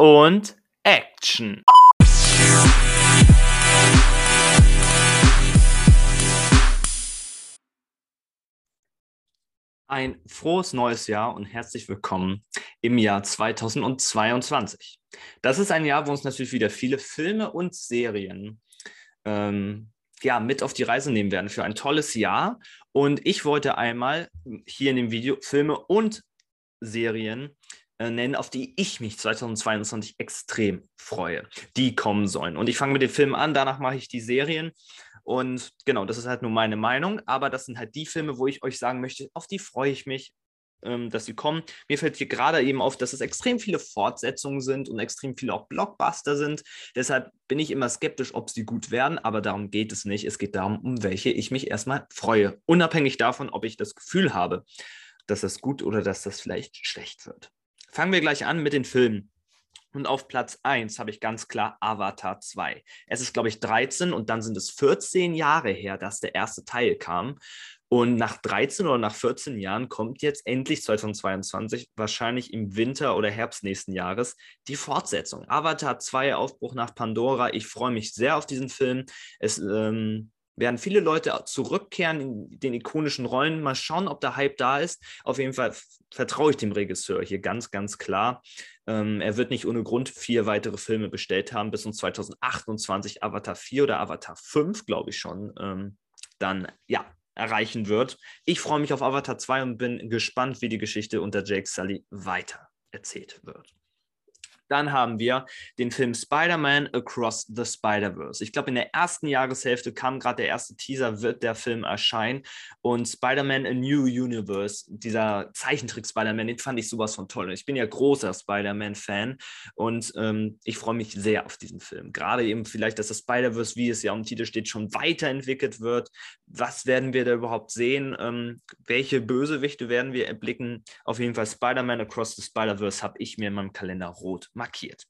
und Action. Ein frohes neues Jahr und herzlich willkommen im Jahr 2022. Das ist ein Jahr, wo uns natürlich wieder viele Filme und Serien ähm, ja, mit auf die Reise nehmen werden für ein tolles Jahr. Und ich wollte einmal hier in dem Video Filme und Serien nennen, auf die ich mich 2022 extrem freue, die kommen sollen. Und ich fange mit den Filmen an, danach mache ich die Serien und genau, das ist halt nur meine Meinung, aber das sind halt die Filme, wo ich euch sagen möchte, auf die freue ich mich, ähm, dass sie kommen. Mir fällt hier gerade eben auf, dass es extrem viele Fortsetzungen sind und extrem viele auch Blockbuster sind. Deshalb bin ich immer skeptisch, ob sie gut werden, aber darum geht es nicht. Es geht darum, um welche ich mich erstmal freue, unabhängig davon, ob ich das Gefühl habe, dass das gut oder dass das vielleicht schlecht wird. Fangen wir gleich an mit den Filmen. Und auf Platz 1 habe ich ganz klar Avatar 2. Es ist, glaube ich, 13 und dann sind es 14 Jahre her, dass der erste Teil kam. Und nach 13 oder nach 14 Jahren kommt jetzt endlich 2022, wahrscheinlich im Winter oder Herbst nächsten Jahres, die Fortsetzung. Avatar 2, Aufbruch nach Pandora. Ich freue mich sehr auf diesen Film. Es ähm, werden viele Leute zurückkehren in den ikonischen Rollen. Mal schauen, ob der Hype da ist. Auf jeden Fall vertraue ich dem Regisseur hier ganz, ganz klar. Ähm, er wird nicht ohne Grund vier weitere Filme bestellt haben, bis uns 2028 Avatar 4 oder Avatar 5, glaube ich schon, ähm, dann ja erreichen wird. Ich freue mich auf Avatar 2 und bin gespannt, wie die Geschichte unter Jake Sully weiter erzählt wird. Dann haben wir den Film Spider-Man Across the Spider-Verse. Ich glaube, in der ersten Jahreshälfte kam gerade der erste Teaser, wird der Film erscheinen. Und Spider-Man A New Universe, dieser Zeichentrick Spider-Man, den fand ich sowas von toll. Ich bin ja großer Spider-Man-Fan und ähm, ich freue mich sehr auf diesen Film. Gerade eben vielleicht, dass das Spider-Verse, wie es ja im Titel steht, schon weiterentwickelt wird. Was werden wir da überhaupt sehen? Ähm, welche Bösewichte werden wir erblicken? Auf jeden Fall Spider-Man Across the Spider-Verse habe ich mir in meinem Kalender rot markiert.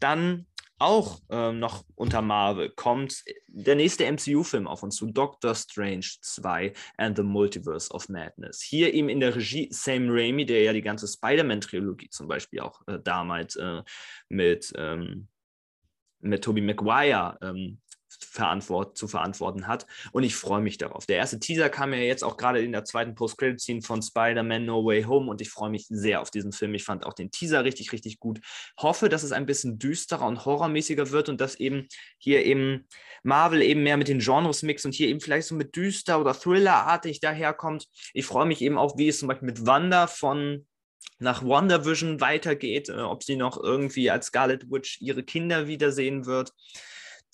Dann auch ähm, noch unter Marvel kommt der nächste MCU-Film auf uns zu, Doctor Strange 2 and the Multiverse of Madness. Hier eben in der Regie Sam Raimi, der ja die ganze Spider-Man-Trilogie zum Beispiel auch äh, damals äh, mit, ähm, mit Tobey Maguire ähm, verantwort zu verantworten hat. Und ich freue mich darauf. Der erste Teaser kam ja jetzt auch gerade in der zweiten Post-Credit-Scene von Spider-Man No Way Home und ich freue mich sehr auf diesen Film. Ich fand auch den Teaser richtig, richtig gut. Hoffe, dass es ein bisschen düsterer und horrormäßiger wird und dass eben hier eben Marvel eben mehr mit den Genres mixt und hier eben vielleicht so mit düster oder Thriller-artig daherkommt. Ich freue mich eben auch, wie es zum Beispiel mit Wanda von nach WandaVision weitergeht, äh, ob sie noch irgendwie als Scarlet Witch ihre Kinder wiedersehen wird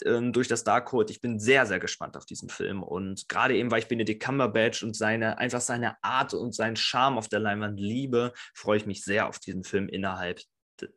ähm, durch das Darkhold. Ich bin sehr, sehr gespannt auf diesen Film. Und gerade eben, weil ich Benedict Cumberbatch und seine, einfach seine Art und seinen Charme auf der Leinwand liebe, freue ich mich sehr auf diesen Film innerhalb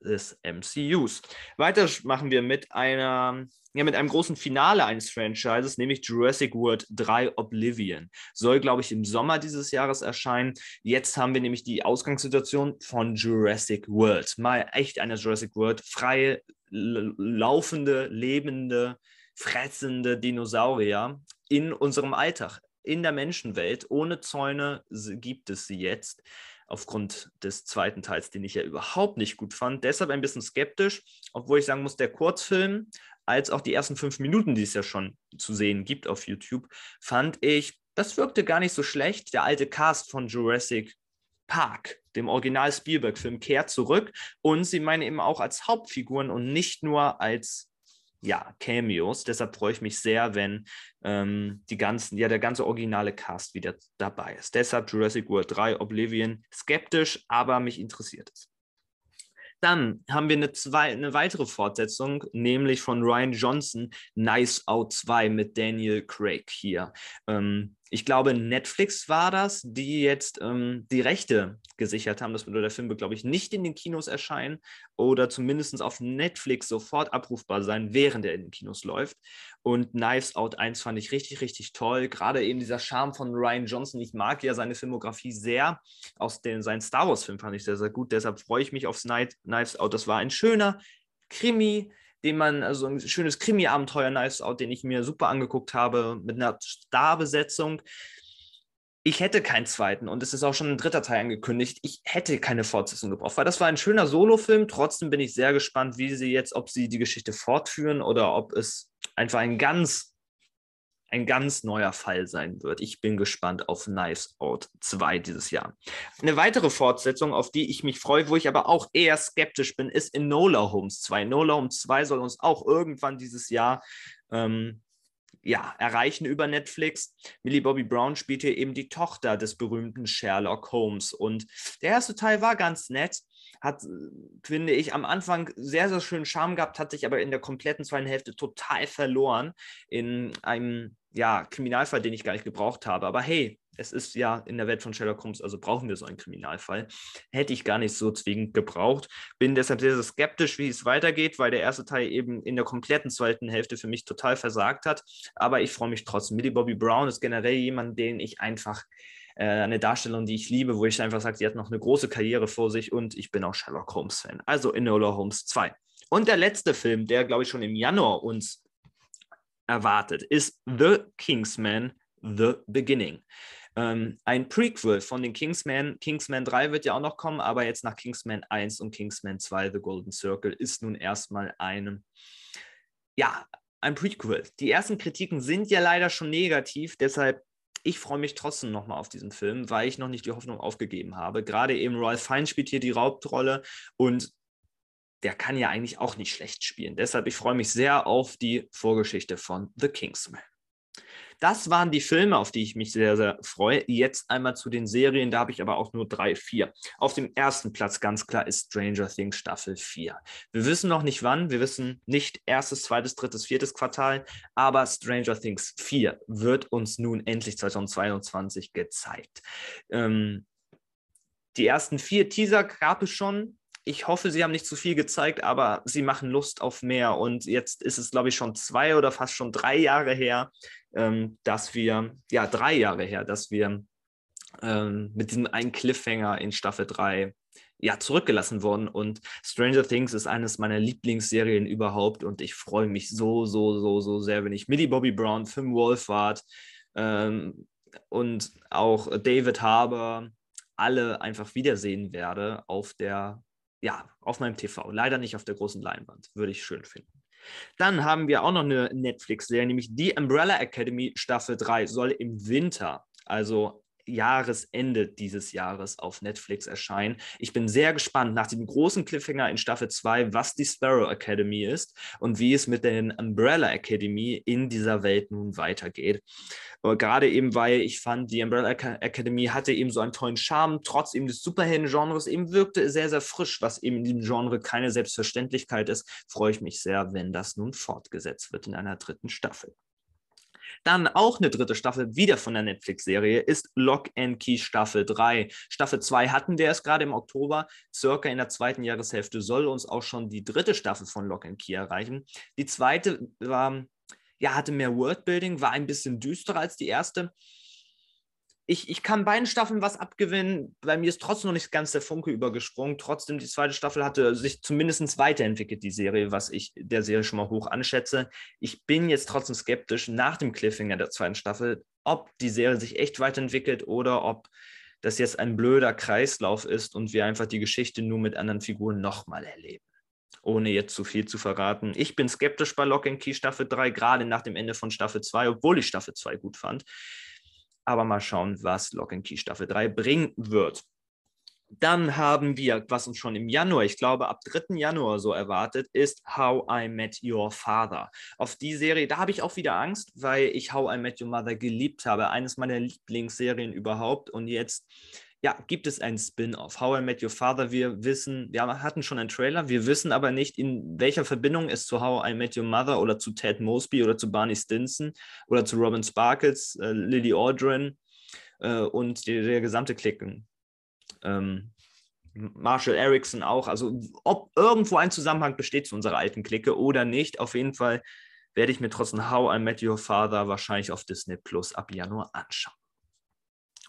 des MCUs. Weiter machen wir mit einer, ja, mit einem großen Finale eines Franchises, nämlich Jurassic World 3 Oblivion. Soll, glaube ich, im Sommer dieses Jahres erscheinen. Jetzt haben wir nämlich die Ausgangssituation von Jurassic World. Mal echt eine Jurassic World, freie, laufende, lebende, fressende Dinosaurier in unserem Alltag, in der Menschenwelt. Ohne Zäune gibt es sie jetzt aufgrund des zweiten Teils, den ich ja überhaupt nicht gut fand. Deshalb ein bisschen skeptisch, obwohl ich sagen muss, der Kurzfilm als auch die ersten fünf Minuten, die es ja schon zu sehen gibt auf YouTube, fand ich, das wirkte gar nicht so schlecht. Der alte Cast von Jurassic Park, dem Original Spielberg-Film, kehrt zurück und sie meinen eben auch als Hauptfiguren und nicht nur als ja, Cameos. Deshalb freue ich mich sehr, wenn ähm, die ganzen, ja, der ganze originale Cast wieder dabei ist. Deshalb Jurassic World 3, Oblivion, skeptisch, aber mich interessiert es. Dann haben wir eine, zwei, eine weitere Fortsetzung, nämlich von Ryan Johnson, Nice Out 2 mit Daniel Craig hier. Ähm, ich glaube, Netflix war das, die jetzt ähm, die Rechte gesichert haben. Das bedeutet, der Film wird, glaube ich, nicht in den Kinos erscheinen oder zumindest auf Netflix sofort abrufbar sein, während er in den Kinos läuft. Und Knives Out 1 fand ich richtig, richtig toll. Gerade eben dieser Charme von Ryan Johnson. Ich mag ja seine Filmografie sehr. Aus den, seinen Star Wars-Film fand ich sehr, sehr gut. Deshalb freue ich mich aufs Knives Out. Das war ein schöner Krimi, den man, also ein schönes Krimi-Abenteuer Knives Out, den ich mir super angeguckt habe, mit einer Starbesetzung. ich hätte keinen zweiten und es ist auch schon ein dritter Teil angekündigt. Ich hätte keine Fortsetzung gebraucht, weil das war ein schöner Solo-Film. Trotzdem bin ich sehr gespannt, wie sie jetzt, ob sie die Geschichte fortführen oder ob es einfach ein ganz, ein ganz neuer Fall sein wird. Ich bin gespannt auf Knives Out 2 dieses Jahr. Eine weitere Fortsetzung, auf die ich mich freue, wo ich aber auch eher skeptisch bin, ist Enola Holmes 2. Enola Holmes 2 soll uns auch irgendwann dieses Jahr ähm, ja, erreichen über Netflix. Millie Bobby Brown spielt hier eben die Tochter des berühmten Sherlock Holmes. Und der erste Teil war ganz nett, hat, finde ich, am Anfang sehr, sehr schönen Charme gehabt, hat sich aber in der kompletten zweiten Hälfte total verloren in einem ja, Kriminalfall, den ich gar nicht gebraucht habe. Aber hey, es ist ja in der Welt von Sherlock Holmes, also brauchen wir so einen Kriminalfall. Hätte ich gar nicht so zwingend gebraucht. Bin deshalb sehr, sehr skeptisch, wie es weitergeht, weil der erste Teil eben in der kompletten zweiten Hälfte für mich total versagt hat. Aber ich freue mich trotzdem. Millie Bobby Brown ist generell jemand, den ich einfach äh, eine Darstellung, die ich liebe, wo ich einfach sage, sie hat noch eine große Karriere vor sich und ich bin auch Sherlock Holmes-Fan. Also Enola Holmes 2. Und der letzte Film, der, glaube ich, schon im Januar uns erwartet, ist The Kingsman, The Beginning. Ähm, ein Prequel von den Kingsman. Kingsman 3 wird ja auch noch kommen, aber jetzt nach Kingsman 1 und Kingsman 2, The Golden Circle, ist nun erstmal ein, ja, ein Prequel. Die ersten Kritiken sind ja leider schon negativ, deshalb ich freue mich trotzdem nochmal auf diesen Film, weil ich noch nicht die Hoffnung aufgegeben habe. Gerade eben Ralph Fiennes spielt hier die Hauptrolle und der kann ja eigentlich auch nicht schlecht spielen. Deshalb, ich freue mich sehr auf die Vorgeschichte von The Kingsman. Das waren die Filme, auf die ich mich sehr, sehr freue. Jetzt einmal zu den Serien, da habe ich aber auch nur drei, vier. Auf dem ersten Platz ganz klar ist Stranger Things Staffel 4. Wir wissen noch nicht wann, wir wissen nicht erstes, zweites, drittes, viertes Quartal, aber Stranger Things 4 wird uns nun endlich 2022 gezeigt. Ähm, die ersten vier Teaser gab es schon ich hoffe, sie haben nicht zu viel gezeigt, aber sie machen Lust auf mehr. Und jetzt ist es, glaube ich, schon zwei oder fast schon drei Jahre her, ähm, dass wir, ja, drei Jahre her, dass wir ähm, mit diesem einen Cliffhanger in Staffel 3 ja, zurückgelassen wurden. Und Stranger Things ist eines meiner Lieblingsserien überhaupt. Und ich freue mich so, so, so, so sehr, wenn ich Millie Bobby Brown, Finn Wolfhard ähm, und auch David Harbour alle einfach wiedersehen werde auf der ja, auf meinem TV. Leider nicht auf der großen Leinwand. Würde ich schön finden. Dann haben wir auch noch eine Netflix-Serie, nämlich The Umbrella Academy Staffel 3 soll im Winter, also Jahresende dieses Jahres auf Netflix erscheinen. Ich bin sehr gespannt nach dem großen Cliffhanger in Staffel 2, was die Sparrow Academy ist und wie es mit der Umbrella Academy in dieser Welt nun weitergeht. Aber gerade eben, weil ich fand, die Umbrella Academy hatte eben so einen tollen Charme, trotz eben des Superhelden-Genres, eben wirkte sehr, sehr frisch, was eben in diesem Genre keine Selbstverständlichkeit ist, freue ich mich sehr, wenn das nun fortgesetzt wird in einer dritten Staffel. Dann auch eine dritte Staffel, wieder von der Netflix-Serie, ist Lock and Key Staffel 3. Staffel 2 hatten wir erst gerade im Oktober. Circa in der zweiten Jahreshälfte soll uns auch schon die dritte Staffel von Lock and Key erreichen. Die zweite war, ja, hatte mehr Worldbuilding, war ein bisschen düsterer als die erste ich, ich kann beiden Staffeln was abgewinnen. Bei mir ist trotzdem noch nicht ganz der Funke übergesprungen. Trotzdem, die zweite Staffel hatte sich zumindest weiterentwickelt, die Serie, was ich der Serie schon mal hoch anschätze. Ich bin jetzt trotzdem skeptisch nach dem Cliffhanger der zweiten Staffel, ob die Serie sich echt weiterentwickelt oder ob das jetzt ein blöder Kreislauf ist und wir einfach die Geschichte nur mit anderen Figuren nochmal erleben ohne jetzt zu viel zu verraten. Ich bin skeptisch bei Lock and Key Staffel 3, gerade nach dem Ende von Staffel 2, obwohl ich Staffel 2 gut fand. Aber mal schauen, was Lock and Key Staffel 3 bringen wird. Dann haben wir, was uns schon im Januar, ich glaube ab 3. Januar so erwartet, ist How I Met Your Father. Auf die Serie, da habe ich auch wieder Angst, weil ich How I Met Your Mother geliebt habe. Eines meiner Lieblingsserien überhaupt. Und jetzt ja, gibt es einen Spin-off. How I Met Your Father, wir wissen, wir hatten schon einen Trailer, wir wissen aber nicht, in welcher Verbindung es zu How I Met Your Mother oder zu Ted Mosby oder zu Barney Stinson oder zu Robin Sparkles, äh, Lily Aldrin äh, und die, der gesamte Klicken. Ähm, Marshall Erickson auch. Also ob irgendwo ein Zusammenhang besteht zu unserer alten Clique oder nicht, auf jeden Fall werde ich mir trotzdem How I Met Your Father wahrscheinlich auf Disney Plus ab Januar anschauen.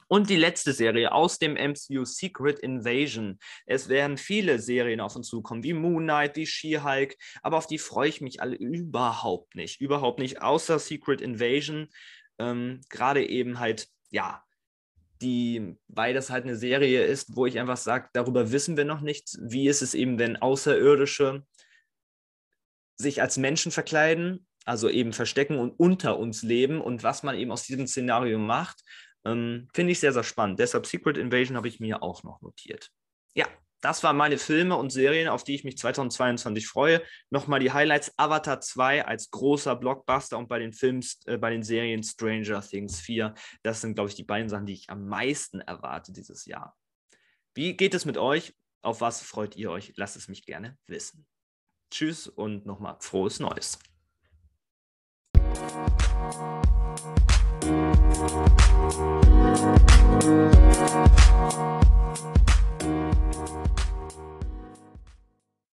Und die letzte Serie aus dem MCU Secret Invasion. Es werden viele Serien auf uns zukommen, wie Moon Knight, wie She-Hulk, aber auf die freue ich mich alle überhaupt nicht. Überhaupt nicht, außer Secret Invasion. Ähm, Gerade eben halt, ja, die, weil das halt eine Serie ist, wo ich einfach sage, darüber wissen wir noch nichts. Wie ist es eben, wenn Außerirdische sich als Menschen verkleiden, also eben verstecken und unter uns leben und was man eben aus diesem Szenario macht, ähm, finde ich sehr, sehr spannend. Deshalb Secret Invasion habe ich mir auch noch notiert. Ja, das waren meine Filme und Serien, auf die ich mich 2022 freue. Nochmal die Highlights: Avatar 2 als großer Blockbuster und bei den Films, äh, bei den Serien Stranger Things 4. Das sind, glaube ich, die beiden Sachen, die ich am meisten erwarte dieses Jahr. Wie geht es mit euch? Auf was freut ihr euch? Lasst es mich gerne wissen. Tschüss und nochmal frohes Neues. Thank you.